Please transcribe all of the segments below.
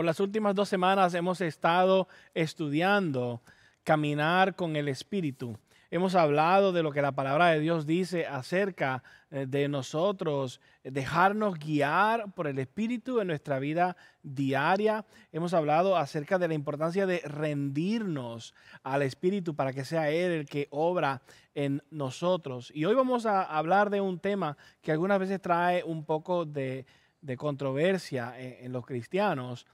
Por las últimas dos semanas hemos estado estudiando caminar con el Espíritu. Hemos hablado de lo que la palabra de Dios dice acerca eh, de nosotros, dejarnos guiar por el Espíritu en nuestra vida diaria. Hemos hablado acerca de la importancia de rendirnos al Espíritu para que sea Él el que obra en nosotros. Y hoy vamos a hablar de un tema que algunas veces trae un poco de, controversia en los cristianos,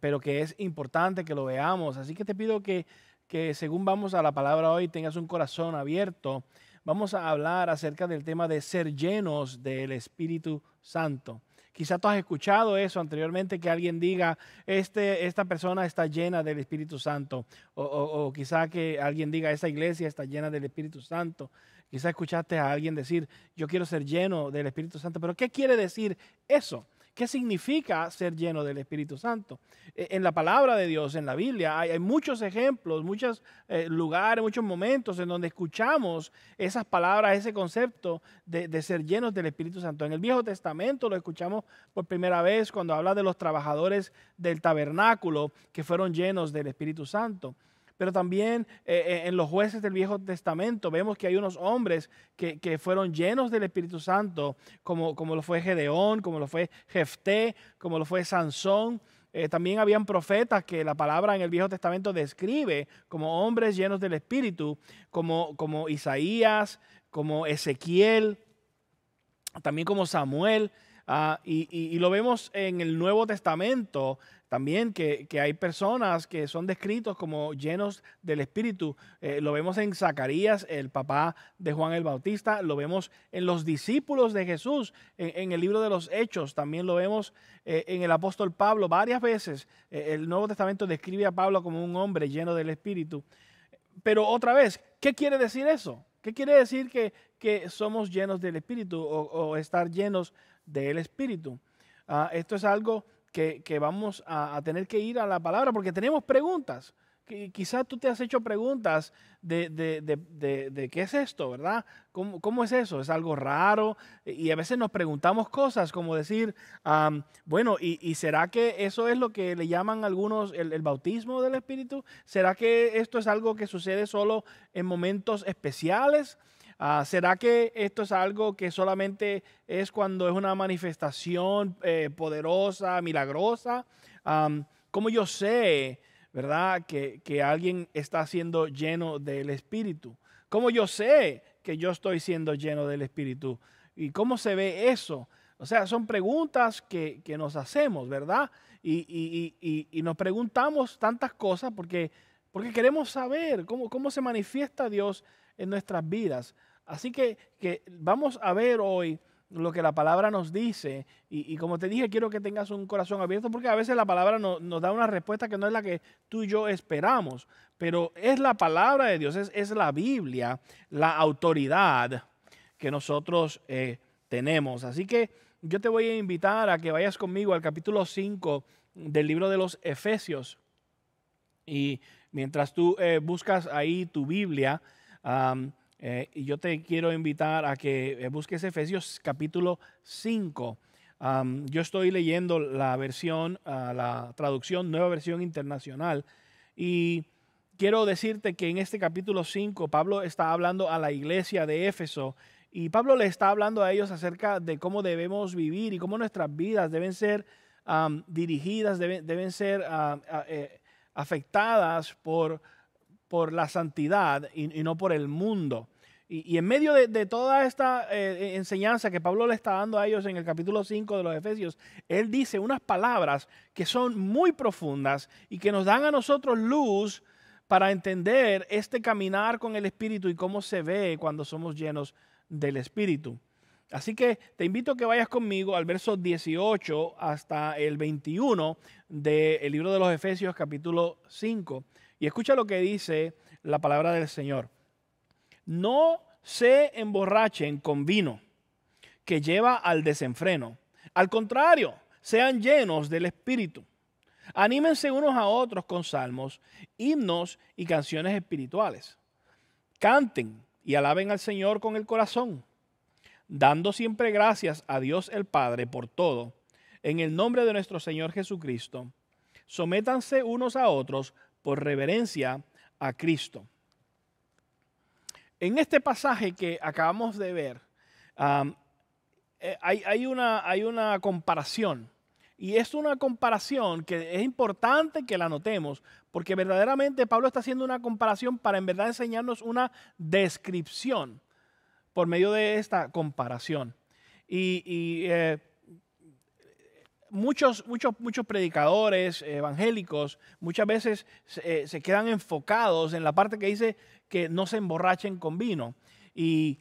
pero que es importante que lo veamos. Así que te pido que que según vamos a la palabra hoy tengas un corazón abierto. Vamos a hablar acerca del tema de ser llenos del Espíritu Santo. Quizá tú has escuchado eso anteriormente, que alguien diga, este, esta persona está llena del Espíritu Santo. O, o, quizá que alguien diga, esta iglesia está llena del Espíritu Santo. Quizá escuchaste a alguien decir, yo quiero ser lleno del Espíritu Santo. Pero ¿qué quiere decir eso? ¿Qué significa ser lleno del Espíritu Santo? E, en la palabra de Dios, en la Biblia, hay, muchos ejemplos, muchos eh, lugares, muchos momentos en donde escuchamos esas palabras, ese concepto de, de, ser llenos del Espíritu Santo. En el Viejo Testamento lo escuchamos por primera vez cuando habla de los trabajadores del tabernáculo que fueron llenos del Espíritu Santo pero también eh, eh, en los jueces del Viejo Testamento vemos que hay unos hombres que, fueron llenos del Espíritu Santo, como, como lo fue Gedeón, como lo fue Jefté, como lo fue Sansón. Eh, también habían profetas que la palabra en el Viejo Testamento describe como hombres llenos del Espíritu, como, como Isaías, como Ezequiel, también como Samuel. Ah, y, lo vemos en el Nuevo Testamento también que, hay personas que son descritos como llenos del Espíritu. Eh, lo vemos en Zacarías, el papá de Juan el Bautista. Lo vemos en los discípulos de Jesús, en, el libro de los Hechos. También lo vemos eh, en el apóstol Pablo. Varias veces eh, el Nuevo Testamento describe a Pablo como un hombre lleno del Espíritu. Pero otra vez, ¿qué quiere decir eso? ¿Qué quiere decir que, que somos llenos del Espíritu o, estar llenos del Espíritu? Ah, esto es algo que, vamos a, tener que ir a la palabra porque tenemos preguntas. Quizás tú te has hecho preguntas de, de, qué es esto, ¿verdad? ¿Cómo, es eso? ¿Es algo raro? Y a veces nos preguntamos cosas como decir, bueno, y, será que eso es lo que le llaman algunos el, el, bautismo del Espíritu? ¿Será que esto es algo que sucede solo en momentos especiales? Ah, ¿Será que esto es algo que solamente es cuando es una manifestación eh, poderosa, milagrosa? ¿Cómo yo sé, verdad, que, que, alguien está siendo lleno del Espíritu? ¿Cómo yo sé que yo estoy siendo lleno del Espíritu? ¿Y cómo se ve eso? O sea, son preguntas que, que nos hacemos, ¿verdad? Y, y, y, y, nos preguntamos tantas cosas porque, porque queremos saber cómo, cómo se manifiesta Dios en nuestras vidas. Así que, vamos a ver hoy lo que la palabra nos dice. Y, como te dije, quiero que tengas un corazón abierto porque a veces la palabra nos da una respuesta que no es la que tú y yo esperamos. Pero es la palabra de Dios, es, la Biblia, la autoridad que nosotros eh, tenemos. Así que yo te voy a invitar a que vayas conmigo al capítulo 5 del libro de los Efesios. Y mientras tú eh, buscas ahí tu Biblia, eh, y yo te quiero invitar a que eh, busques Efesios capítulo 5. yo estoy leyendo la versión, ah, la traducción, nueva versión internacional. Y quiero decirte que en este capítulo 5 Pablo está hablando a la iglesia de Éfeso. Y Pablo le está hablando a ellos acerca de cómo debemos vivir y cómo nuestras vidas deben ser dirigidas, deben, deben ser ah, ah, eh, afectadas por por la santidad y, no por el mundo. Y, en medio de, toda esta eh, enseñanza que Pablo le está dando a ellos en el capítulo 5 de los Efesios, él dice unas palabras que son muy profundas y que nos dan a nosotros luz para entender este caminar con el Espíritu y cómo se ve cuando somos llenos del Espíritu. Así que te invito a que vayas conmigo al verso 18 hasta el 21 del libro de los Efesios capítulo 5. Y escucha lo que dice la palabra del Señor. No se emborrachen con vino que lleva al desenfreno. Al contrario, sean llenos del Espíritu. Anímense unos a otros con salmos, himnos y canciones espirituales. Canten y alaben al Señor con el corazón, dando siempre gracias a Dios el Padre por todo, en el nombre de nuestro Señor Jesucristo sométanse unos a otros por reverencia a Cristo. En este pasaje que acabamos de ver, eh, hay, una, comparación. Y es una comparación que es importante que la notemos, porque verdaderamente Pablo está haciendo una comparación para en verdad enseñarnos una descripción por medio de esta comparación. Y, eh, muchos, muchos, muchos predicadores evangélicos muchas veces se, eh, quedan enfocados en la parte que dice que no se emborrachen con vino. Y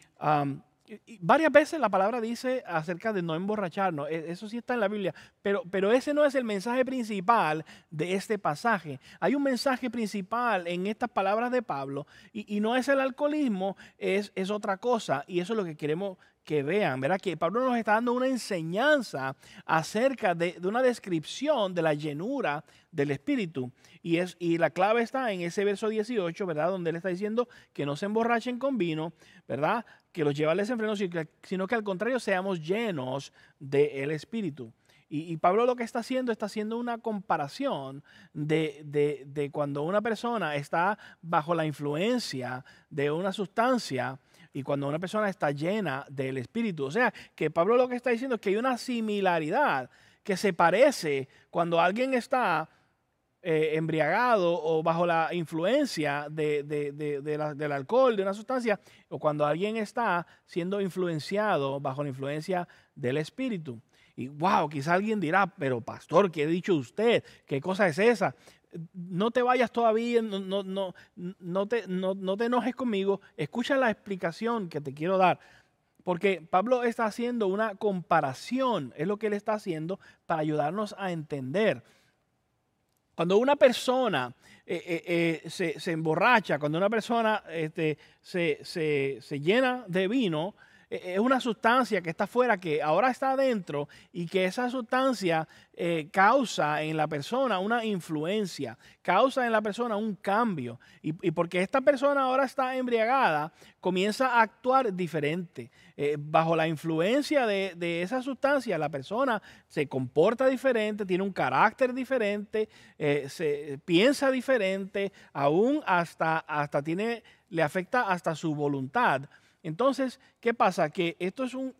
varias veces la palabra dice acerca de no emborracharnos, e, eso sí está en la Biblia, pero, pero ese no es el mensaje principal de este pasaje. Hay un mensaje principal en estas palabras de Pablo y, no es el alcoholismo, es, es otra cosa y eso es lo que queremos que vean, ¿verdad? Que Pablo nos está dando una enseñanza acerca de, una descripción de la llenura del Espíritu. Y, es, y la clave está en ese verso 18, ¿verdad? Donde él está diciendo que no se emborrachen con vino, ¿verdad? Que los lleva al desenfreno, sino que al contrario seamos llenos del Espíritu. Y, Pablo lo que está haciendo, está haciendo una comparación de, de, cuando una persona está bajo la influencia de una sustancia y cuando una persona está llena del Espíritu. O sea, que Pablo lo que está diciendo es que hay una similaridad que se parece cuando alguien está eh, embriagado o bajo la influencia de, del alcohol, de una sustancia, o cuando alguien está siendo influenciado bajo la influencia del Espíritu. Y wow, quizá alguien dirá, pero pastor, ¿qué ha dicho usted? ¿Qué cosa es esa? No te vayas todavía, no, no, no, te, no, te enojes conmigo, escucha la explicación que te quiero dar. Porque Pablo está haciendo una comparación, es lo que él está haciendo para ayudarnos a entender. Cuando una persona eh, eh, eh, se, emborracha, cuando una persona este, se, se llena de vino, es una sustancia que está fuera, que ahora está adentro y que esa sustancia eh, causa en la persona una influencia, causa en la persona un cambio. Y, porque esta persona ahora está embriagada, comienza a actuar diferente. Eh, bajo la influencia de, esa sustancia, la persona se comporta diferente, tiene un carácter diferente, eh, se piensa diferente, aún hasta, hasta tiene, le afecta hasta su voluntad. Entonces, ¿qué pasa? Que esto es un,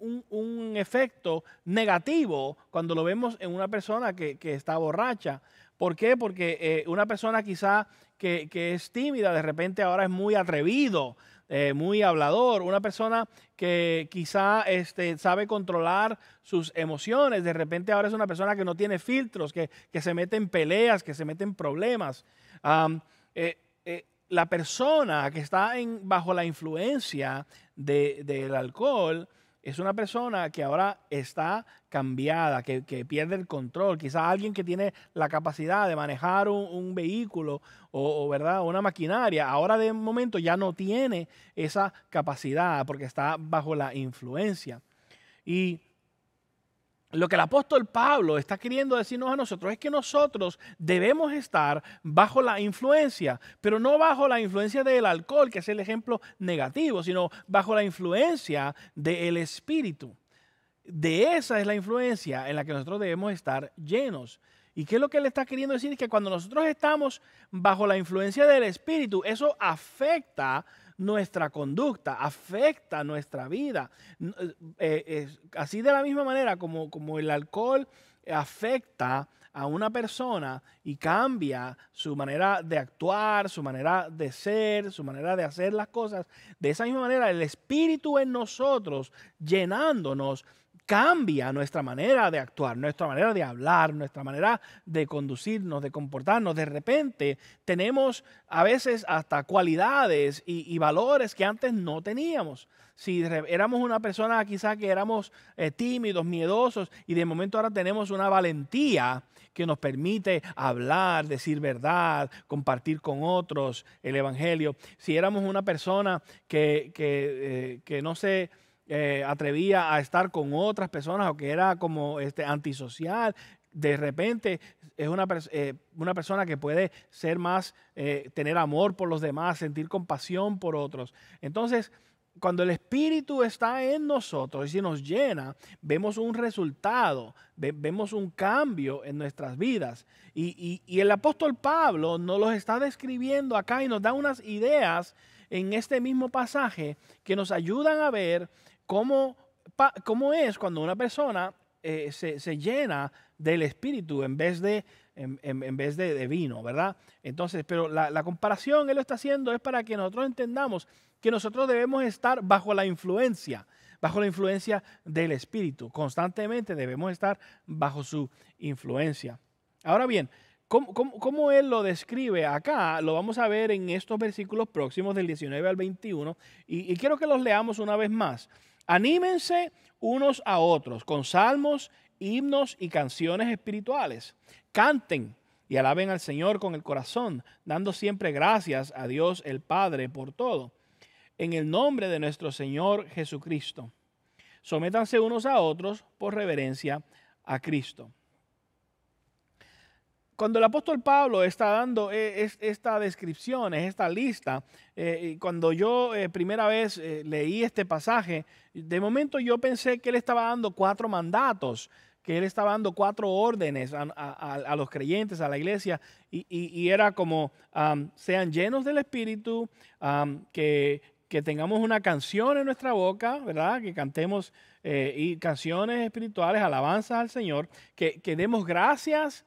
efecto negativo cuando lo vemos en una persona que, está borracha. ¿Por qué? Porque eh, una persona quizá que, es tímida, de repente ahora es muy atrevido, eh, muy hablador. Una persona que quizá este, sabe controlar sus emociones, de repente ahora es una persona que no tiene filtros, que, se mete en peleas, que se mete en problemas. Eh, la persona que está en, bajo la influencia del alcohol es una persona que ahora está cambiada, que, pierde el control. Quizás alguien que tiene la capacidad de manejar un, vehículo o, o, ¿verdad? una maquinaria, ahora de momento ya no tiene esa capacidad porque está bajo la influencia. Y lo que el apóstol Pablo está queriendo decirnos a nosotros es que nosotros debemos estar bajo la influencia, pero no bajo la influencia del alcohol, que es el ejemplo negativo, sino bajo la influencia del Espíritu. De esa es la influencia en la que nosotros debemos estar llenos. ¿Y qué es lo que él está queriendo decir? Es que cuando nosotros estamos bajo la influencia del Espíritu, eso afecta nuestra conducta, afecta nuestra vida. Eh, así de la misma manera como, como el alcohol afecta a una persona y cambia su manera de actuar, su manera de ser, su manera de hacer las cosas. De esa misma manera, el Espíritu en nosotros, llenándonos, cambia nuestra manera de actuar, nuestra manera de hablar, nuestra manera de conducirnos, de comportarnos. De repente tenemos a veces hasta cualidades y, valores que antes no teníamos. Si éramos una persona quizá que éramos eh, tímidos, miedosos y de momento ahora tenemos una valentía que nos permite hablar, decir verdad, compartir con otros el Evangelio. Si éramos una persona que, que, eh, que no se eh, atrevía a estar con otras personas o que era como este, antisocial, de repente es una, eh, una persona que puede ser más, eh, tener amor por los demás, sentir compasión por otros. Entonces, cuando el Espíritu está en nosotros y nos llena, vemos un resultado, vemos un cambio en nuestras vidas. Y, el apóstol Pablo nos los está describiendo acá y nos da unas ideas en este mismo pasaje que nos ayudan a ver cómo, cómo es cuando una persona eh, se, llena del Espíritu en vez de, en, vez de, vino, ¿verdad? Entonces, pero la, la comparación él lo está haciendo es para que nosotros entendamos que nosotros debemos estar bajo la influencia, bajo la influencia del Espíritu. Constantemente debemos estar bajo su influencia. Ahora bien, ¿cómo, Él lo describe acá? Lo vamos a ver en estos versículos próximos del 19 al 21 y, y quiero que los leamos una vez más. Anímense unos a otros con salmos, himnos y canciones espirituales. Canten y alaben al Señor con el corazón, dando siempre gracias a Dios el Padre por todo en el nombre de nuestro Señor Jesucristo. Sométanse unos a otros por reverencia a Cristo. Cuando el apóstol Pablo está dando eh, esta descripción, esta lista, eh, cuando yo eh, primera vez leí este pasaje, de momento yo pensé que él estaba dando cuatro mandatos, que él estaba dando cuatro órdenes a, los creyentes, a la iglesia, y, era como, sean llenos del Espíritu, que, que tengamos una canción en nuestra boca, ¿verdad? Que cantemos eh, y canciones espirituales, alabanzas al Señor, que, demos gracias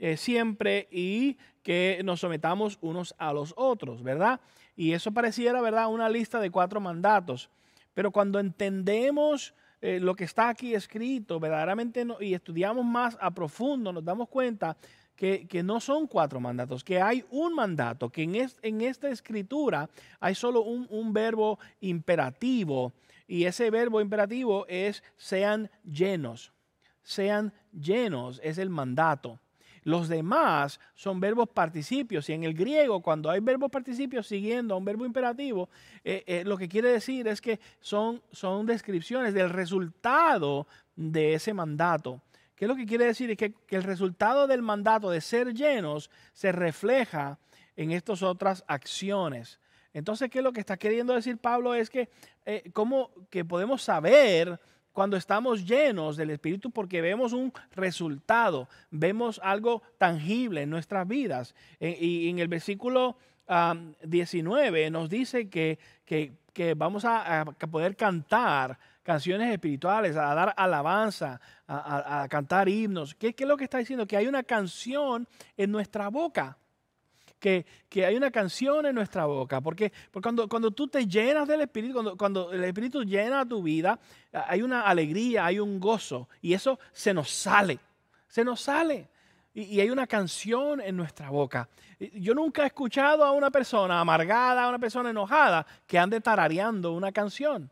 eh, siempre y que nos sometamos unos a los otros, ¿verdad? Y eso pareciera, ¿verdad? Una lista de cuatro mandatos. Pero cuando entendemos eh, lo que está aquí escrito verdaderamente y estudiamos más a profundo, nos damos cuenta que, no son cuatro mandatos, que hay un mandato, que en esta escritura hay solo un, verbo imperativo y ese verbo imperativo es sean llenos, sean llenos, es el mandato. Los demás son verbos participios y en el griego cuando hay verbos participios siguiendo a un verbo imperativo, eh, eh, lo que quiere decir es que son, son descripciones del resultado de ese mandato. ¿Qué es lo que quiere decir? Es que, el resultado del mandato de ser llenos se refleja en estas otras acciones. Entonces, ¿qué es lo que está queriendo decir Pablo? Es que, eh, ¿cómo que podemos saber cuando estamos llenos del Espíritu? Porque vemos un resultado, vemos algo tangible en nuestras vidas. Eh, y en el versículo 19 nos dice que, que, vamos a, poder cantar canciones espirituales, a dar alabanza, a, cantar himnos. ¿Qué, es lo que está diciendo? Que hay una canción en nuestra boca. Que, hay una canción en nuestra boca. Porque, porque cuando, cuando, tú te llenas del Espíritu, cuando, cuando el Espíritu llena tu vida, hay una alegría, hay un gozo. Y eso se nos sale. Se nos sale. Y, y, hay una canción en nuestra boca. Yo nunca he escuchado a una persona amargada, a una persona enojada, que ande tarareando una canción.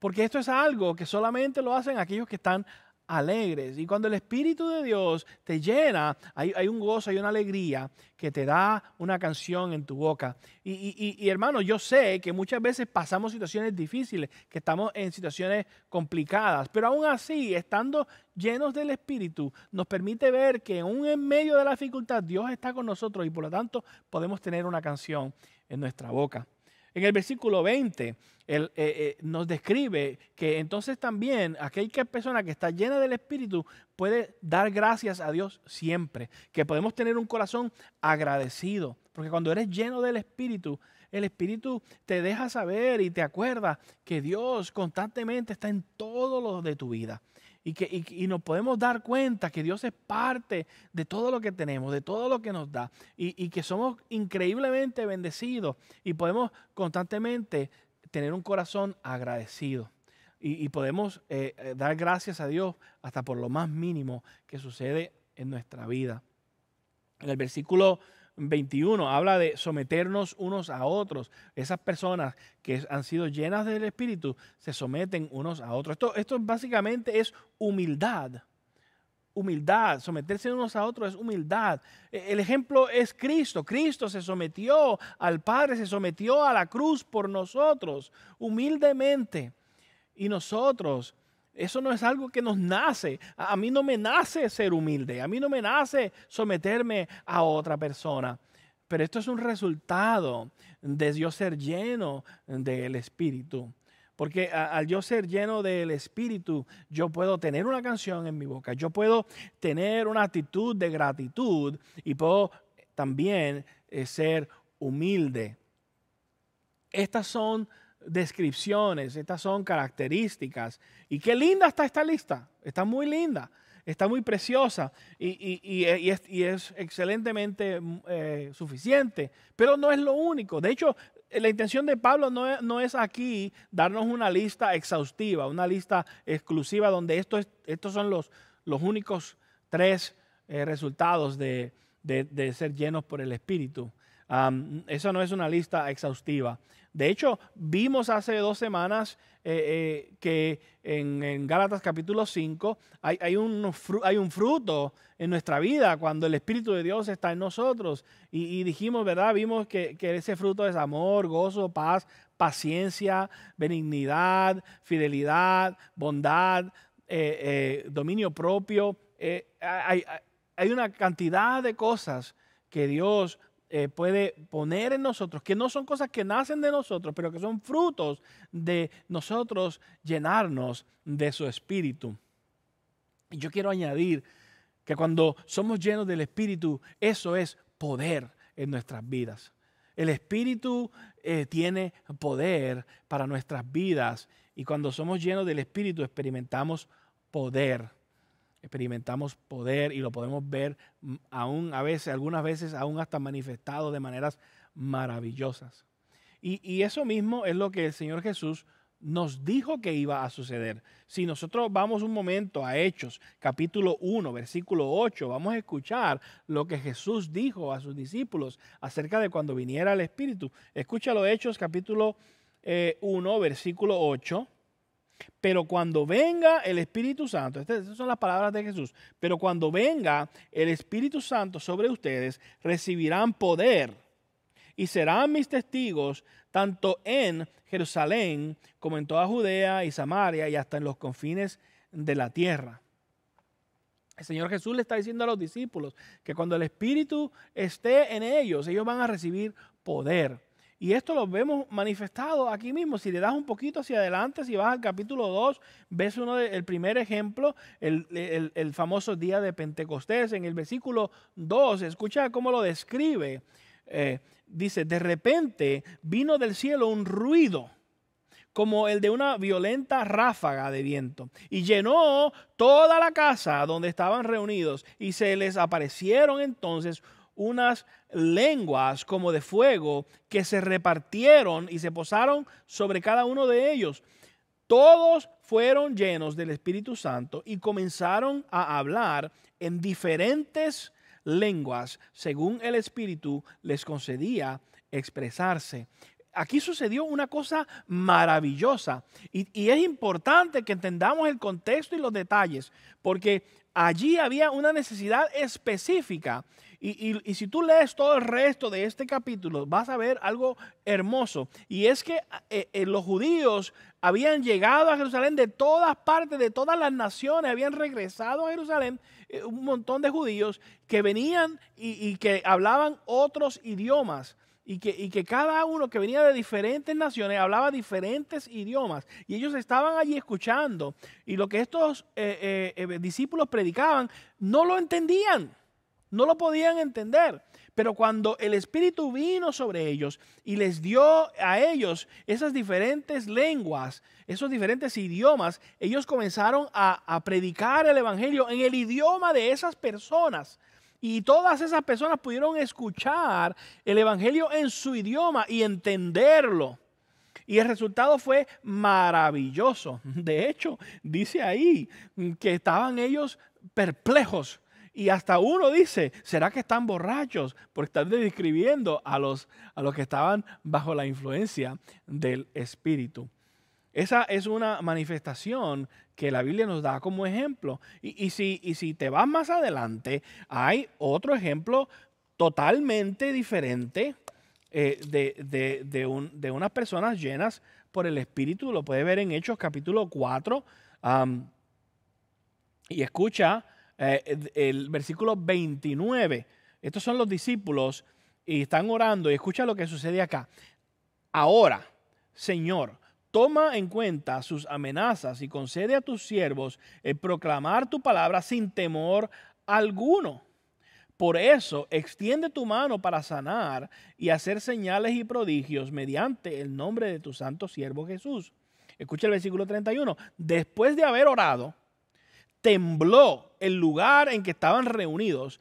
Porque esto es algo que solamente lo hacen aquellos que están alegres. Y cuando el Espíritu de Dios te llena, hay, un gozo, hay una alegría que te da una canción en tu boca. Y, hermano, yo sé que muchas veces pasamos situaciones difíciles, que estamos en situaciones complicadas, pero aún así, estando llenos del Espíritu, nos permite ver que aún en medio de la dificultad Dios está con nosotros y por lo tanto podemos tener una canción en nuestra boca. En el versículo 20, él, eh, eh, nos describe que entonces también aquella persona que está llena del Espíritu puede dar gracias a Dios siempre, que podemos tener un corazón agradecido, porque cuando eres lleno del Espíritu, el Espíritu te deja saber y te acuerda que Dios constantemente está en todo lo de tu vida y que y, nos podemos dar cuenta que Dios es parte de todo lo que tenemos, de todo lo que nos da y, que somos increíblemente bendecidos y podemos constantemente tener un corazón agradecido y, podemos eh, eh, dar gracias a Dios hasta por lo más mínimo que sucede en nuestra vida. En el versículo 21 habla de someternos unos a otros. Esas personas que han sido llenas del Espíritu se someten unos a otros. Esto, esto básicamente es humildad. Humildad, someterse unos a otros es humildad. E, el ejemplo es Cristo. Cristo se sometió al Padre, se sometió a la cruz por nosotros, humildemente. Y nosotros eso no es algo que nos nace. A, mí no me nace ser humilde. A mí no me nace someterme a otra persona. Pero esto es un resultado de Dios ser lleno del Espíritu. porque al yo ser lleno del Espíritu, yo puedo tener una canción en mi boca, yo puedo tener una actitud de gratitud y puedo también eh, ser humilde. Estas son descripciones, estas son características. Y qué linda está esta lista, está muy linda está muy preciosa y, es, excelentemente mm, eh, suficiente, pero no es lo único. De hecho, la intención de Pablo no es, aquí darnos una lista exhaustiva, una lista exclusiva donde esto estos son los, los únicos tres eh, resultados de, ser llenos por el Espíritu. Eso no es una lista exhaustiva. De hecho, vimos hace dos semanas eh, eh, que en, Gálatas capítulo 5 hay, un, hay, un, fruto en nuestra vida cuando el Espíritu de Dios está en nosotros. Y, dijimos, ¿verdad? Vimos que, ese fruto es amor, gozo, paz, paciencia, benignidad, fidelidad, bondad, eh, dominio propio. hay, hay una cantidad de cosas que Dios eh, puede poner en nosotros, que no son cosas que nacen de nosotros, pero que son frutos de nosotros llenarnos de su espíritu. Y yo quiero añadir que cuando somos llenos del espíritu, eso es poder en nuestras vidas. El espíritu eh, tiene poder para nuestras vidas y cuando somos llenos del espíritu experimentamos poder experimentamos poder y lo podemos ver mm, aún a veces, algunas veces aún hasta manifestado de maneras maravillosas. Y, eso mismo es lo que el Señor Jesús nos dijo que iba a suceder. Si nosotros vamos un momento a Hechos, capítulo 1, versículo 8, vamos a escuchar lo que Jesús dijo a sus discípulos acerca de cuando viniera el Espíritu. Escúchalo, Hechos, capítulo 1, eh, versículo 8. Pero cuando venga el Espíritu Santo, estas son las palabras de Jesús, pero cuando venga el Espíritu Santo sobre ustedes, recibirán poder y serán mis testigos tanto en Jerusalén como en toda Judea y Samaria y hasta en los confines de la tierra. El Señor Jesús le está diciendo a los discípulos que cuando el Espíritu esté en ellos, ellos van a recibir poder. Y esto lo vemos manifestado aquí mismo. Si le das un poquito hacia adelante, si vas al capítulo 2, ves uno el primer ejemplo, el, famoso día de Pentecostés. En el versículo 2, escucha cómo lo describe. Eh, dice, de repente vino del cielo un ruido como el de una violenta ráfaga de viento, y llenó toda la casa donde estaban reunidos, y se les aparecieron entonces unas lenguas como de fuego que se repartieron y se posaron sobre cada uno de ellos. Todos fueron llenos del Espíritu Santo y comenzaron a hablar en diferentes lenguas según el Espíritu les concedía expresarse. Aquí sucedió una cosa maravillosa y, es importante que entendamos el contexto y los detalles, porque allí había una necesidad específica y, si tú lees todo el resto de este capítulo, vas a ver algo hermoso. Y es que eh, eh, los judíos habían llegado a Jerusalén de todas partes, de todas las naciones, habían regresado a Jerusalén eh, un montón de judíos que venían y, que hablaban otros idiomas. Y que, cada uno que venía de diferentes naciones hablaba diferentes idiomas. Y ellos estaban allí escuchando. Y lo que estos discípulos predicaban, no lo entendían. No lo podían entender. Pero cuando el Espíritu vino sobre ellos y les dio a ellos esas diferentes lenguas, esos diferentes idiomas, ellos comenzaron a, predicar el Evangelio en el idioma de esas personas. Y todas esas personas pudieron escuchar el Evangelio en su idioma y entenderlo. Y el resultado fue maravilloso. De hecho, dice ahí que estaban ellos perplejos y hasta uno dice, ¿será que están borrachos? Por estar describiendo a los, a los que estaban bajo la influencia del Espíritu. Esa es una manifestación que la Biblia nos da como ejemplo. Y, si, y si te vas más adelante, hay otro ejemplo totalmente diferente eh, de, de, unas personas llenas por el Espíritu. Lo puedes ver en Hechos capítulo 4. y escucha eh, el versículo 29. Estos son los discípulos y están orando y escucha lo que sucede acá. Ahora, Señor, toma en cuenta sus amenazas y concede a tus siervos el proclamar tu palabra sin temor alguno. Por eso, extiende tu mano para sanar y hacer señales y prodigios mediante el nombre de tu santo siervo Jesús. Escucha el versículo 31. Después de haber orado, tembló el lugar en que estaban reunidos.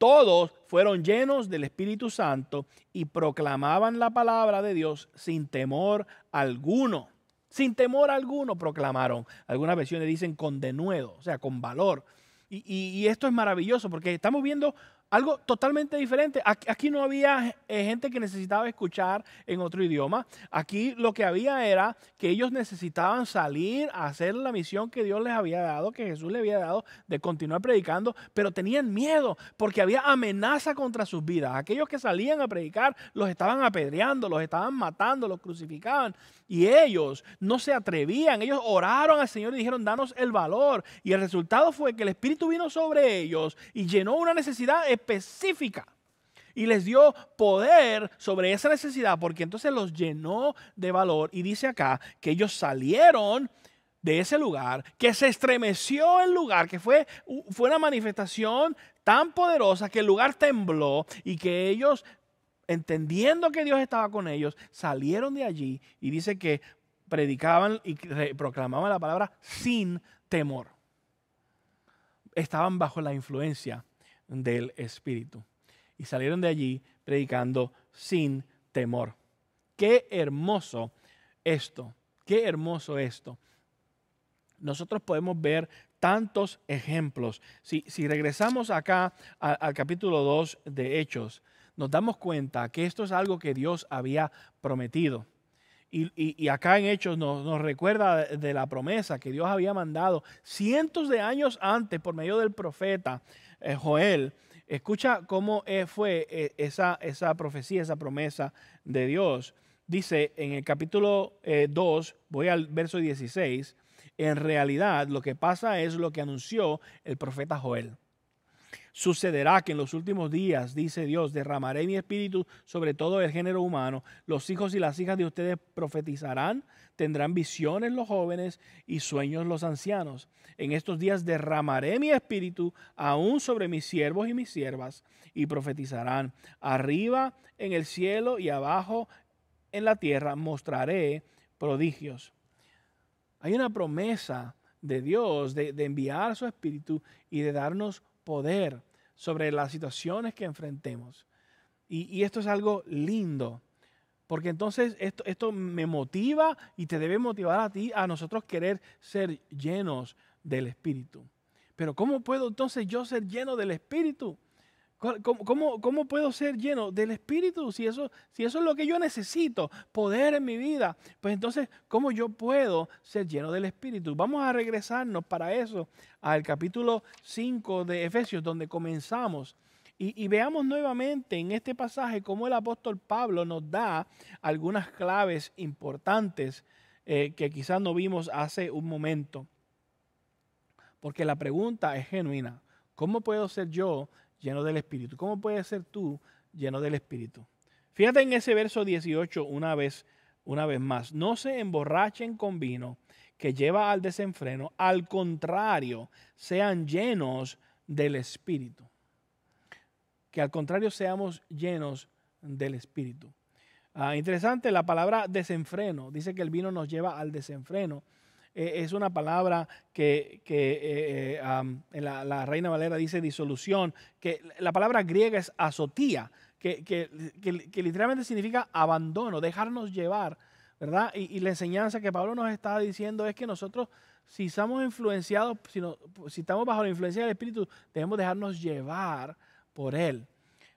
Todos fueron llenos del Espíritu Santo y proclamaban la palabra de Dios sin temor alguno. Sin temor alguno proclamaron. Algunas versiones dicen con denuedo, o sea, con valor. Y, esto es maravilloso porque estamos viendo algo totalmente diferente. Aquí, no había eh, gente que necesitaba escuchar en otro idioma. Aquí lo que había era que ellos necesitaban salir a hacer la misión que Dios les había dado, que Jesús les había dado, de continuar predicando, pero tenían miedo porque había amenaza contra sus vidas. Aquellos que salían a predicar los estaban apedreando, los estaban matando, los crucificaban. Y ellos no se atrevían, ellos oraron al Señor y dijeron, danos el valor. Y el resultado fue que el Espíritu vino sobre ellos y llenó una necesidad específica. Y les dio poder sobre esa necesidad porque entonces los llenó de valor. Y dice acá que ellos salieron de ese lugar, que se estremeció el lugar, que fue, fue una manifestación tan poderosa que el lugar tembló y que ellos, entendiendo que Dios estaba con ellos, salieron de allí y dice que predicaban y proclamaban la palabra sin temor. Estaban bajo la influencia del Espíritu. Y salieron de allí predicando sin temor. Qué hermoso esto, qué hermoso esto. Nosotros podemos ver tantos ejemplos. Si, regresamos acá al capítulo 2 de Hechos, nos damos cuenta que esto es algo que Dios había prometido. Y, acá en Hechos nos, recuerda de la promesa que Dios había mandado cientos de años antes por medio del profeta eh, Joel. Escucha cómo eh, fue eh, esa, profecía, esa promesa de Dios. Dice en el capítulo 2, voy al verso 16, en realidad lo que pasa es lo que anunció el profeta Joel. Sucederá que en los últimos días, dice Dios, derramaré mi espíritu sobre todo el género humano. Los hijos y las hijas de ustedes profetizarán, tendrán visiones los jóvenes y sueños los ancianos. En estos días derramaré mi espíritu aún sobre mis siervos y mis siervas y profetizarán. Arriba en el cielo y abajo en la tierra mostraré prodigios. Hay una promesa de Dios de, de enviar su espíritu y de darnos poder sobre las situaciones que enfrentemos. Y, esto es algo lindo, porque entonces esto, esto me motiva y te debe motivar a ti, a nosotros querer ser llenos del Espíritu. Pero ¿cómo puedo entonces yo ser lleno del Espíritu? ¿Cómo, puedo ser lleno del Espíritu? Si eso, si eso es lo que yo necesito, poder en mi vida, pues entonces, ¿cómo yo puedo ser lleno del Espíritu? Vamos a regresarnos para eso al capítulo 5 de Efesios, donde comenzamos. Y, veamos nuevamente en este pasaje cómo el apóstol Pablo nos da algunas claves importantes eh, que quizás no vimos hace un momento. Porque la pregunta es genuina. ¿Cómo puedo ser yo lleno del Espíritu. ¿Cómo puedes ser tú lleno del Espíritu? Fíjate en ese verso 18 una vez, una vez más. No se emborrachen con vino que lleva al desenfreno. Al contrario, sean llenos del Espíritu. Que al contrario seamos llenos del Espíritu. Ah, interesante, la palabra desenfreno. Dice que el vino nos lleva al desenfreno. Eh, es una palabra que, eh, eh, en la, Reina Valera dice disolución, que la palabra griega es azotía, que, literalmente significa abandono, dejarnos llevar, ¿verdad? Y, la enseñanza que Pablo nos está diciendo es que nosotros, si estamos influenciados, si, si estamos bajo la influencia del Espíritu, debemos dejarnos llevar por Él.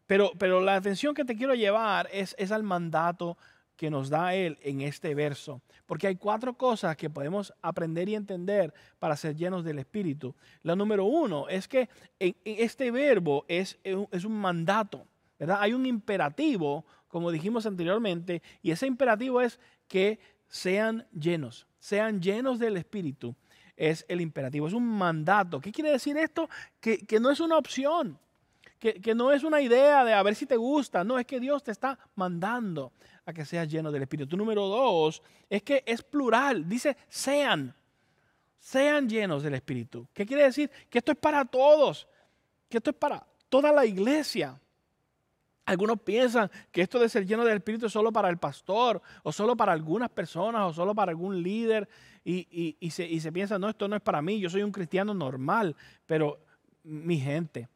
Pero, pero la atención que te quiero llevar es, es al mandato que nos da Él en este verso. Porque hay cuatro cosas que podemos aprender y entender para ser llenos del Espíritu. La número uno es que en, este verbo es, es un mandato, ¿verdad? Hay un imperativo, como dijimos anteriormente, y ese imperativo es que sean llenos, sean llenos del Espíritu. Es el imperativo, es un mandato. ¿Qué quiere decir esto? Que, que no es una opción que, no es una idea de a ver si te gusta, no, es que Dios te está mandando a que seas lleno del Espíritu. Número dos, es que es plural, dice sean, sean llenos del Espíritu. ¿Qué quiere decir? Que esto es para todos, que esto es para toda la iglesia. Algunos piensan que esto de ser lleno del Espíritu es solo para el pastor, o solo para algunas personas, o solo para algún líder, y, y, se, y se piensa, no, esto no es para mí, yo soy un cristiano normal, pero mi gente,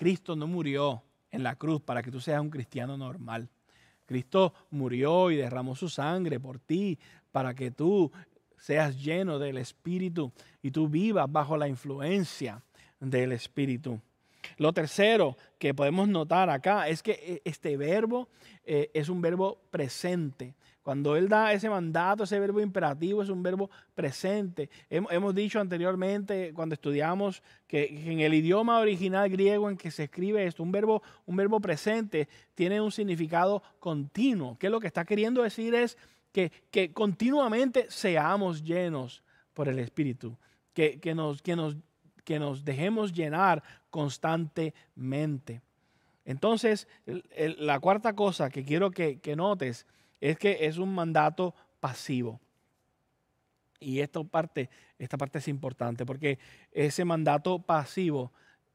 Cristo no murió en la cruz para que tú seas un cristiano normal. Cristo murió y derramó su sangre por ti para que tú seas lleno del Espíritu y tú vivas bajo la influencia del Espíritu. Lo tercero que podemos notar acá es que eh, este verbo eh, es un verbo presente. Cuando Él da ese mandato, ese verbo imperativo es un verbo presente. Hemos, dicho anteriormente, cuando estudiamos, que, en el idioma original griego en que se escribe esto, un verbo, un verbo presente tiene un significado continuo. Que lo que está queriendo decir es que, continuamente seamos llenos por el Espíritu. Que nos dejemos llenar constantemente. Entonces, la cuarta cosa que quiero que, notes es que es un mandato pasivo. Y esta parte, esta parte es importante porque ese mandato pasivo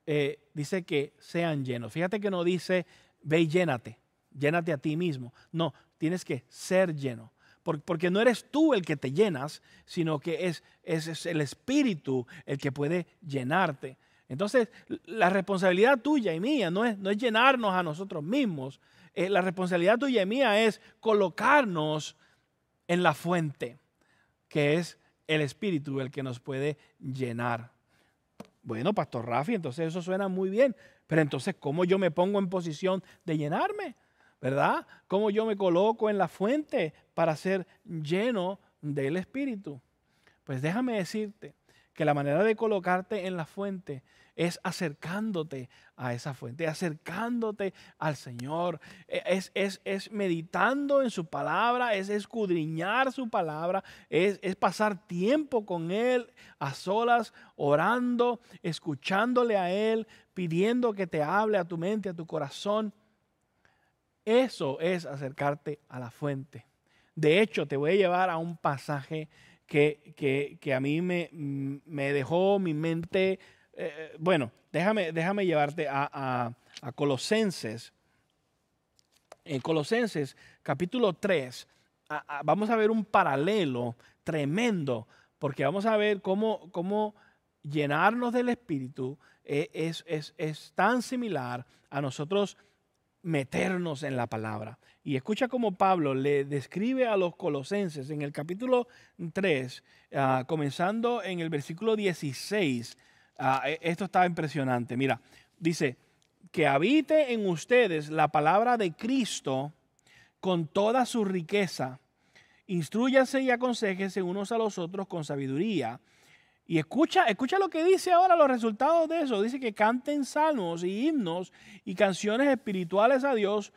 eh, dice que sean llenos. Fíjate que no dice ve y llénate, llénate a ti mismo. No, tienes que ser lleno. Porque no eres tú el que te llenas, sino que es, es el Espíritu el que puede llenarte. Entonces, la responsabilidad tuya y mía no es, no es llenarnos a nosotros mismos. Eh, la responsabilidad tuya y mía es colocarnos en la fuente, que es el Espíritu el que nos puede llenar. Bueno, Pastor Rafi, entonces eso suena muy bien, pero entonces, ¿cómo yo me pongo en posición de llenarme? ¿Verdad? ¿Cómo yo me coloco en la fuente para ser lleno del Espíritu? Pues déjame decirte que la manera de colocarte en la fuente es acercándote a esa fuente, acercándote al Señor, e, es, es, es meditando en su palabra, es escudriñar su palabra, es, es pasar tiempo con Él a solas, orando, escuchándole a Él, pidiendo que te hable a tu mente, a tu corazón. Eso es acercarte a la fuente. De hecho, te voy a llevar a un pasaje que, a mí me, me, dejó mi mente, eh, bueno, déjame, déjame llevarte a, Colosenses. En Colosenses capítulo 3, vamos a ver un paralelo tremendo, porque vamos a ver cómo, cómo llenarnos del Espíritu eh, es, es, es tan similar a nosotros meternos en la palabra. Y escucha cómo Pablo le describe a los colosenses en el capítulo 3, ah, comenzando en el versículo 16. Ah, e, esto está impresionante. Mira, dice, que habite en ustedes la palabra de Cristo con toda su riqueza. Instrúyase y aconsejese unos a los otros con sabiduría y escucha, escucha lo que dice ahora los resultados de eso. Dice que canten salmos y himnos y canciones espirituales a Dios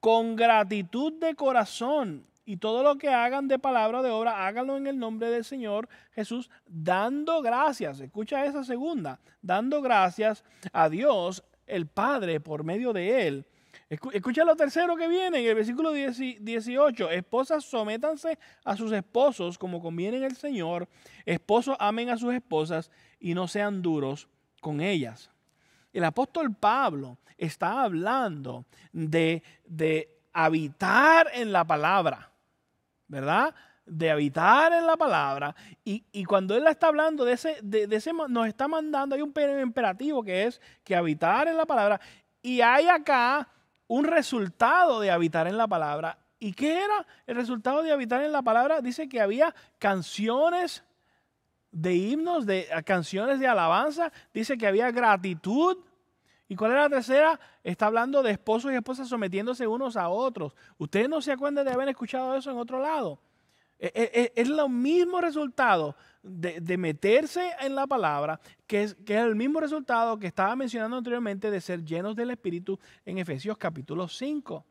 con gratitud de corazón. Y todo lo que hagan de palabra de obra, háganlo en el nombre del Señor Jesús, dando gracias. Escucha esa segunda, dando gracias a Dios el Padre por medio de Él Escucha lo tercero que viene en el versículo 18. Esposas, sométanse a sus esposos como conviene en el Señor. Esposos, amen a sus esposas y no sean duros con ellas. El apóstol Pablo está hablando de, habitar en la palabra, ¿verdad? De habitar en la palabra. Y, cuando él está hablando de ese, de, de ese, nos está mandando, hay un imperativo que es que habitar en la palabra. Y hay acá un resultado de habitar en la palabra. ¿Y qué era el resultado de habitar en la palabra? Dice que había canciones de himnos, de canciones de alabanza, dice que había gratitud. ¿Y cuál era la tercera? Está hablando de esposos y esposas sometiéndose unos a otros. Ustedes no se acuerdan de haber escuchado eso en otro lado. E, e, e, es, lo mismo resultado de, meterse en la palabra, que es, que es el mismo resultado que estaba mencionando anteriormente de ser llenos del Espíritu en Efesios capítulo 5.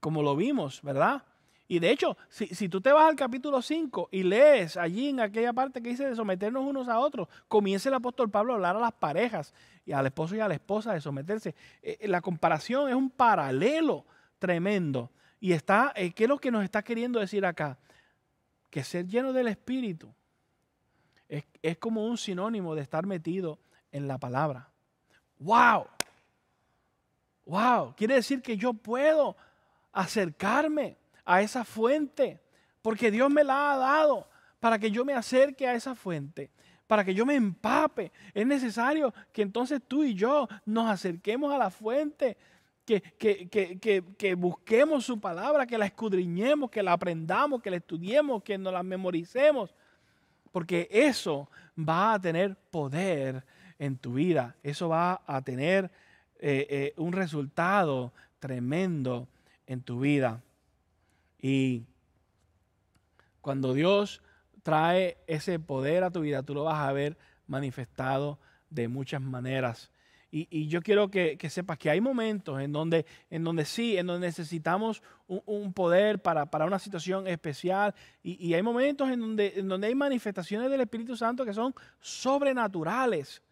Como lo vimos, ¿verdad? Y de hecho, si, tú te vas al capítulo 5 y lees allí en aquella parte que dice de someternos unos a otros, comienza el apóstol Pablo a hablar a las parejas y al esposo y a la esposa de someterse. Eh, eh, la comparación es un paralelo tremendo. Y está, eh, ¿qué es lo que nos está queriendo decir acá? Que ser lleno del Espíritu es, es como un sinónimo de estar metido en la palabra. ¡Wow! ¡Wow! Quiere decir que yo puedo acercarme a esa fuente, porque Dios me la ha dado para que yo me acerque a esa fuente, para que yo me empape. Es necesario que entonces tú y yo nos acerquemos a la fuente, que, que, busquemos su palabra, que la escudriñemos, que la aprendamos, que la estudiemos, que nos la memoricemos, porque eso va a tener poder en tu vida, eso va a tener eh, eh, un resultado tremendo en tu vida. Y cuando Dios trae ese poder a tu vida, tú lo vas a ver manifestado de muchas maneras. Y, yo quiero que, sepas que hay momentos en donde, en donde sí, en donde necesitamos un, poder para, una situación especial. Y, hay momentos en donde, en donde hay manifestaciones del Espíritu Santo que son sobrenaturales,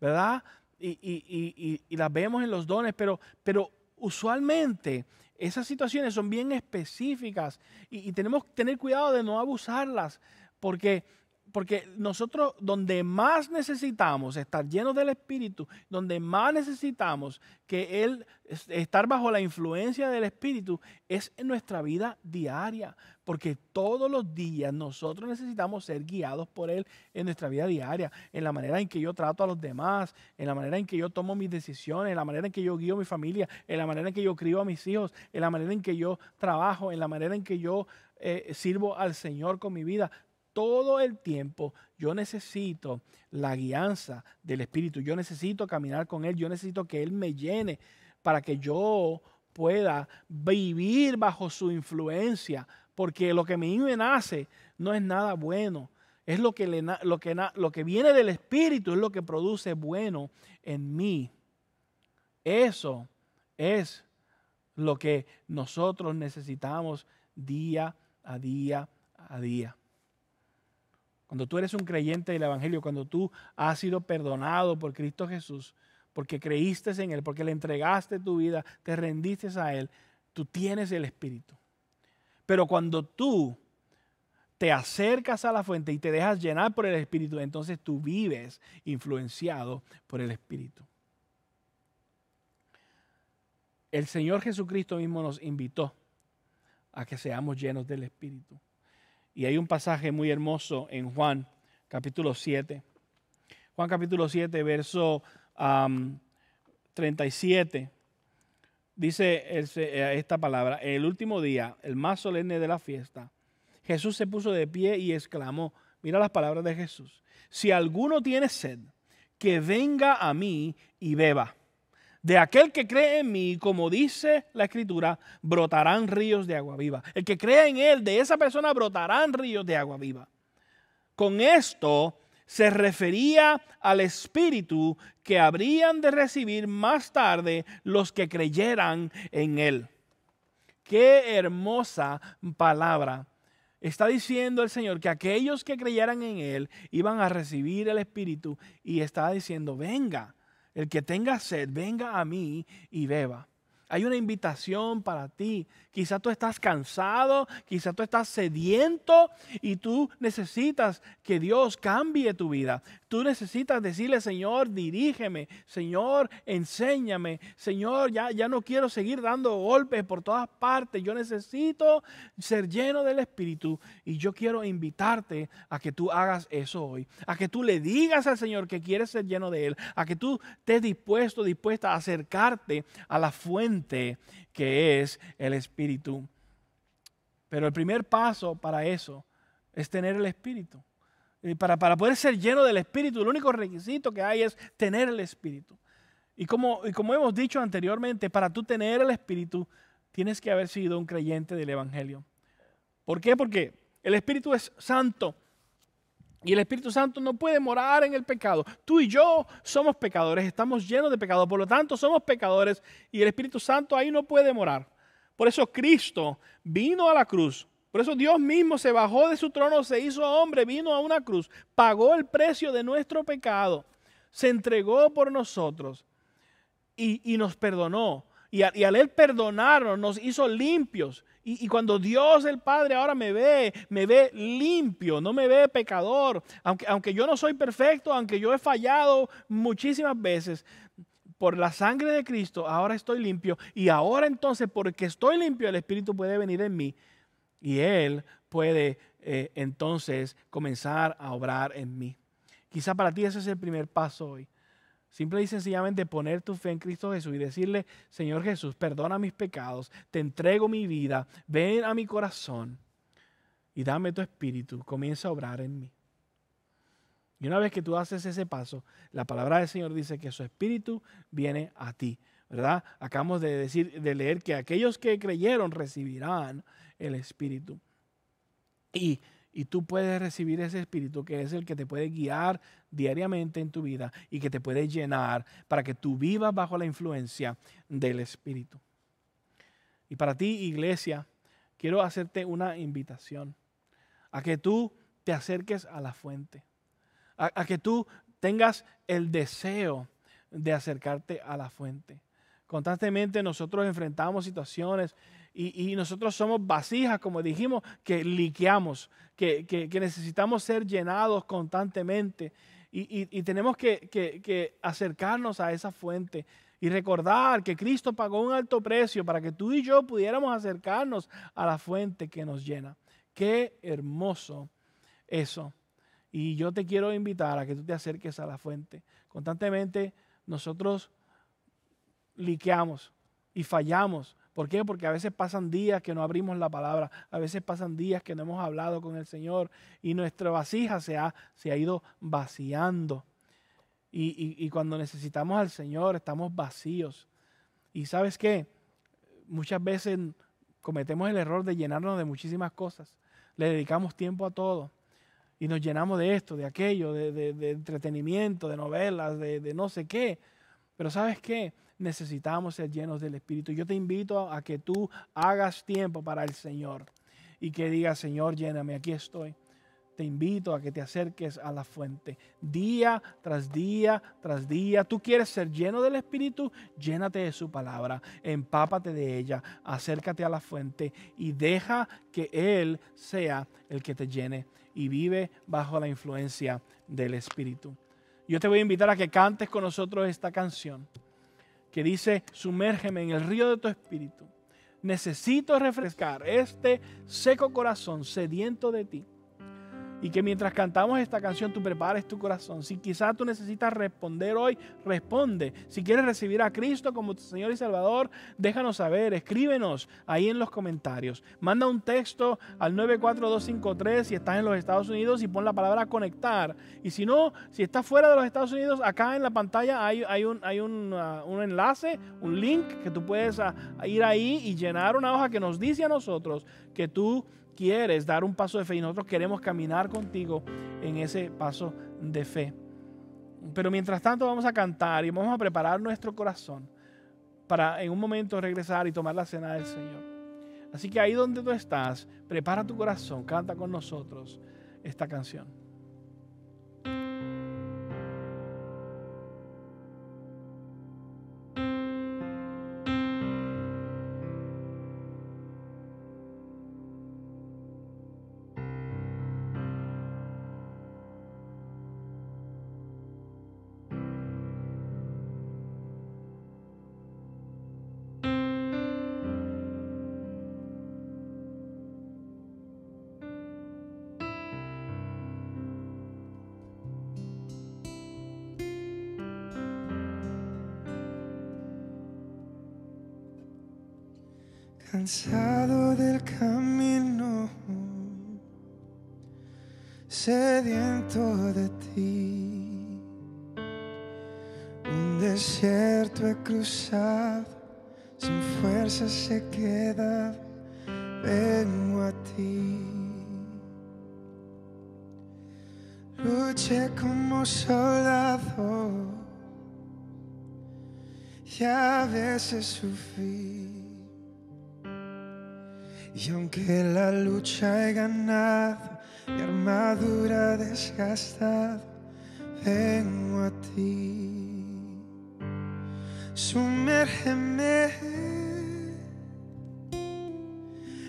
¿verdad? Y, las vemos en los dones, pero, pero usualmente esas situaciones son bien específicas y, tenemos que tener cuidado de no abusarlas, porque, porque nosotros donde más necesitamos estar llenos del Espíritu, donde más necesitamos que Él estar bajo la influencia del Espíritu, es en nuestra vida diaria, porque todos los días nosotros necesitamos ser guiados por Él en nuestra vida diaria, en la manera en que yo trato a los demás, en la manera en que yo tomo mis decisiones, en la manera en que yo guío a mi familia, en la manera en que yo crío a mis hijos, en la manera en que yo trabajo, en la manera en que yo eh, sirvo al Señor con mi vida. Todo el tiempo yo necesito la guianza del Espíritu, yo necesito caminar con Él, yo necesito que Él me llene para que yo pueda vivir bajo su influencia, porque lo que me nace no es nada bueno. Es lo que, lo, que, lo que viene del Espíritu, es lo que produce bueno en mí. Eso es lo que nosotros necesitamos día a día a día. Cuando tú eres un creyente del Evangelio, cuando tú has sido perdonado por Cristo Jesús, porque creíste en Él, porque le entregaste tu vida, te rendiste a Él, tú tienes el Espíritu. Pero cuando tú te acercas a la fuente y te dejas llenar por el Espíritu, entonces tú vives influenciado por el Espíritu. El Señor Jesucristo mismo nos invitó a que seamos llenos del Espíritu. Y hay un pasaje muy hermoso en Juan capítulo 7. Juan capítulo 7, verso 37 dice eh, esta palabra, el último día, el más solemne de la fiesta, Jesús se puso de pie y exclamó, mira las palabras de Jesús, si alguno tiene sed, que venga a mí y beba. De aquel que cree en mí, como dice la escritura, brotarán ríos de agua viva. El que cree en él, de esa persona brotarán ríos de agua viva. Con esto se refería al Espíritu que habrían de recibir más tarde los que creyeran en Él. Qué hermosa palabra. Está diciendo el Señor que aquellos que creyeran en Él iban a recibir el Espíritu y está diciendo, venga, el que tenga sed, venga a mí y beba. Hay una invitación para ti. Quizá tú estás cansado, quizá tú estás sediento y tú necesitas que Dios cambie tu vida. Tú necesitas decirle, Señor, dirígeme, Señor, enséñame, Señor, ya, ya no quiero seguir dando golpes por todas partes. Yo necesito ser lleno del Espíritu y yo quiero invitarte a que tú hagas eso hoy, a que tú le digas al Señor que quieres ser lleno de Él, a que tú estés dispuesto, dispuesta a acercarte a la fuente que es el Espíritu. Pero el primer paso para eso es tener el Espíritu. Y para, para poder ser lleno del Espíritu, el único requisito que hay es tener el Espíritu. Y como, y como hemos dicho anteriormente, para tú tener el Espíritu, tienes que haber sido un creyente del Evangelio. ¿Por qué? Porque el Espíritu es santo. Y el Espíritu Santo no puede morar en el pecado. Tú y yo somos pecadores, estamos llenos de pecado, por lo tanto somos pecadores y el Espíritu Santo ahí no puede morar. Por eso Cristo vino a la cruz. Por eso Dios mismo se bajó de su trono, se hizo hombre, vino a una cruz, pagó el precio de nuestro pecado, se entregó por nosotros y, nos perdonó. Y, al Él perdonarnos, nos hizo limpios. Y, cuando Dios el Padre ahora me ve, me ve limpio, no me ve pecador. Aunque, aunque yo no soy perfecto, aunque yo he fallado muchísimas veces, por la sangre de Cristo, ahora estoy limpio. Y ahora entonces, porque estoy limpio, el Espíritu puede venir en mí. Y Él puede eh, entonces comenzar a obrar en mí. Quizá para ti ese es el primer paso hoy. Simple y sencillamente poner tu fe en Cristo Jesús y decirle, Señor Jesús, perdona mis pecados, te entrego mi vida, ven a mi corazón y dame tu espíritu, comienza a obrar en mí. Y una vez que tú haces ese paso, la palabra del Señor dice que su espíritu viene a ti, ¿verdad? Acabamos de decir, de leer que aquellos que creyeron recibirán el espíritu. Y, y tú puedes recibir ese espíritu que es el que te puede guiar diariamente en tu vida y que te puede llenar para que tú vivas bajo la influencia del espíritu. Y para ti, iglesia, quiero hacerte una invitación a que tú te acerques a la fuente a, que tú tengas el deseo de acercarte a la fuente. Constantemente nosotros enfrentamos situaciones y, nosotros somos vasijas, como dijimos, que liqueamos, que, necesitamos ser llenados constantemente y, tenemos que, acercarnos a esa fuente y recordar que Cristo pagó un alto precio para que tú y yo pudiéramos acercarnos a la fuente que nos llena. Qué hermoso eso. Y yo te quiero invitar a que tú te acerques a la fuente. Constantemente nosotros liqueamos y fallamos. ¿Por qué? Porque a veces pasan días que no abrimos la palabra, a veces pasan días que no hemos hablado con el Señor y nuestra vasija se ha, se ha ido vaciando. Y, y cuando necesitamos al Señor estamos vacíos. Y sabes qué? Muchas veces cometemos el error de llenarnos de muchísimas cosas. Le dedicamos tiempo a todo y nos llenamos de esto, de aquello, de, entretenimiento, de novelas, de, no sé qué. Pero sabes qué? Necesitamos ser llenos del Espíritu. Yo te invito a que tú hagas tiempo para el Señor y que digas, Señor, lléname, aquí estoy. Te invito a que te acerques a la fuente. Día tras día tras día. Tú quieres ser lleno del Espíritu, llénate de su palabra, empápate de ella, acércate a la fuente y deja que Él sea el que te llene y vive bajo la influencia del Espíritu. Yo te voy a invitar a que cantes con nosotros esta canción que dice, sumérgeme en el río de tu Espíritu. Necesito refrescar este seco corazón sediento de ti. Y que mientras cantamos esta canción tú prepares tu corazón. Si quizás tú necesitas responder hoy, responde. Si quieres recibir a Cristo como tu Señor y Salvador, déjanos saber, escríbenos ahí en los comentarios. Manda un texto al 94253 si estás en los Estados Unidos y pon la palabra conectar. Y si no, si estás fuera de los Estados Unidos, acá en la pantalla hay, hay, un, enlace, un link que tú puedes uh, ir ahí y llenar una hoja que nos dice a nosotros que tú quieres dar un paso de fe y nosotros queremos caminar contigo en ese paso de fe. Pero mientras tanto vamos a cantar y vamos a preparar nuestro corazón para en un momento regresar y tomar la cena del Señor. Así que ahí donde tú estás, prepara tu corazón, canta con nosotros esta canción. Cansado del camino, sediento de ti. Un desierto he cruzado, sin fuerzas he quedado, vengo a ti. Luché como soldado y a veces sufrí Y aunque la lucha he ganado, mi armadura desgastada, vengo a ti. Sumérgeme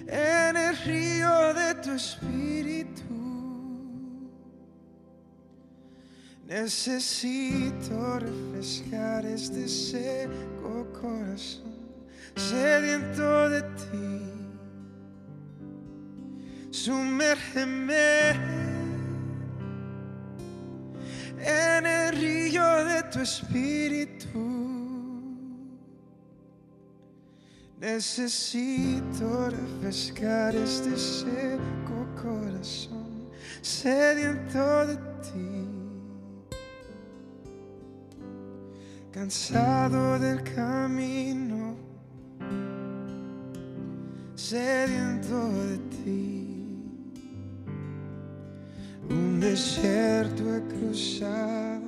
en el río de tu espíritu. Necesito refrescar este seco corazón, sediento de ti. Sumérgeme en el río de tu espíritu. Necesito refrescar este seco corazón, sediento de ti. Cansado del camino, sediento de ti. Un desierto he cruzado,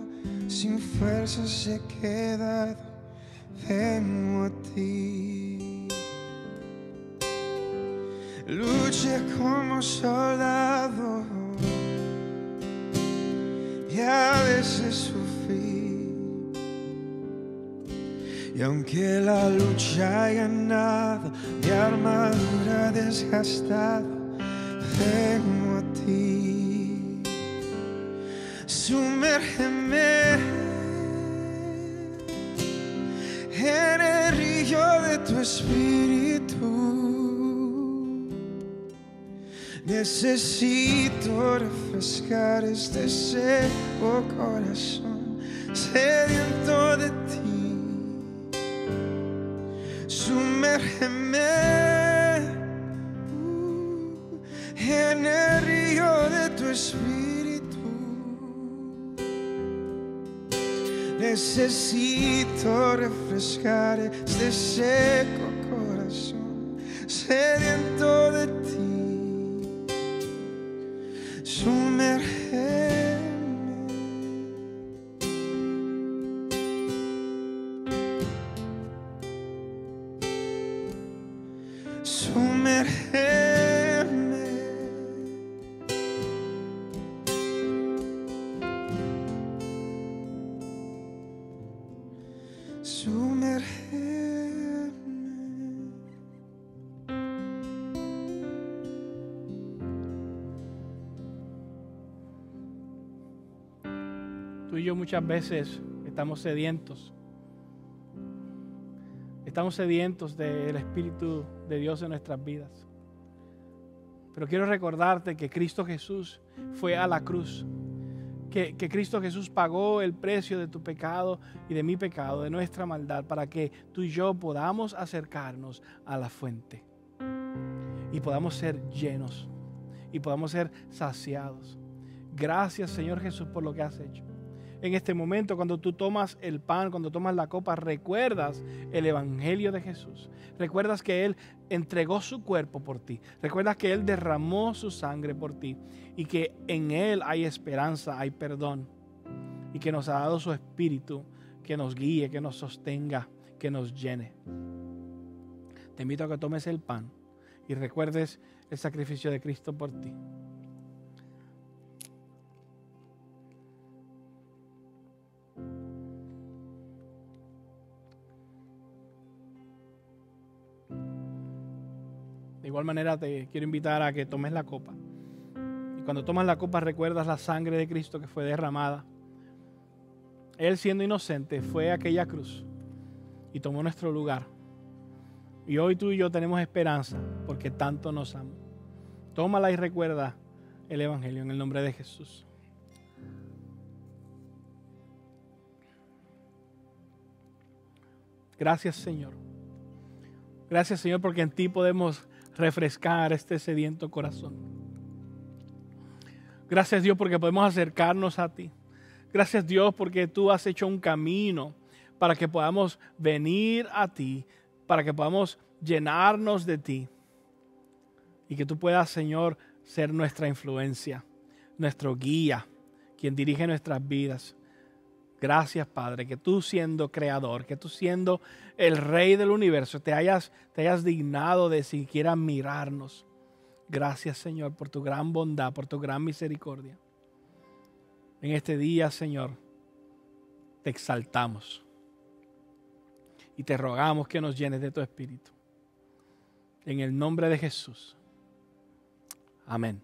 sin fuerzas he quedado, vengo a ti. Luché como soldado y a veces sufrí. Y aunque la lucha he ganado, mi armadura desgastada, vengo Sumérgeme en el río de tu espíritu. Necesito refrescar este seco corazón, sediento de ti. Sumérgeme uh, en el río de tu espíritu. Necesito refrescar este seco corazón, sediento de ti. Sumérgeme. Tú y yo muchas veces estamos sedientos. Estamos sedientos del Espíritu de Dios en nuestras vidas. Pero quiero recordarte que Cristo Jesús fue a la cruz. Que, Cristo Jesús pagó el precio de tu pecado y de mi pecado, de nuestra maldad, para que tú y yo podamos acercarnos a la fuente. Y podamos ser llenos. Y podamos ser saciados. Gracias Señor Jesús por lo que has hecho en este momento, cuando tú tomas el pan, cuando tomas la copa, recuerdas el Evangelio de Jesús. Recuerdas que Él entregó su cuerpo por ti. Recuerdas que Él derramó su sangre por ti y que en Él hay esperanza, hay perdón. Y que nos ha dado su espíritu que nos guíe, que nos sostenga, que nos llene. Te invito a que tomes el pan y recuerdes el sacrificio de Cristo por ti. De igual manera te quiero invitar a que tomes la copa. Y cuando tomas la copa recuerdas la sangre de Cristo que fue derramada. Él siendo inocente fue a aquella cruz y tomó nuestro lugar. Y hoy tú y yo tenemos esperanza porque tanto nos ama. Tómala y recuerda el Evangelio en el nombre de Jesús. Gracias Señor. Gracias Señor porque en ti podemos refrescar este sediento corazón. Gracias Dios porque podemos acercarnos a ti. Gracias Dios porque tú has hecho un camino para que podamos venir a ti, para que podamos llenarnos de ti y que tú puedas, Señor, ser nuestra influencia, nuestro guía, quien dirige nuestras vidas. Gracias, Padre, que tú siendo creador, que tú siendo el rey del universo, te hayas, te hayas dignado de siquiera mirarnos. Gracias, Señor, por tu gran bondad, por tu gran misericordia. En este día, Señor, te exaltamos y te rogamos que nos llenes de tu espíritu. En el nombre de Jesús. Amén.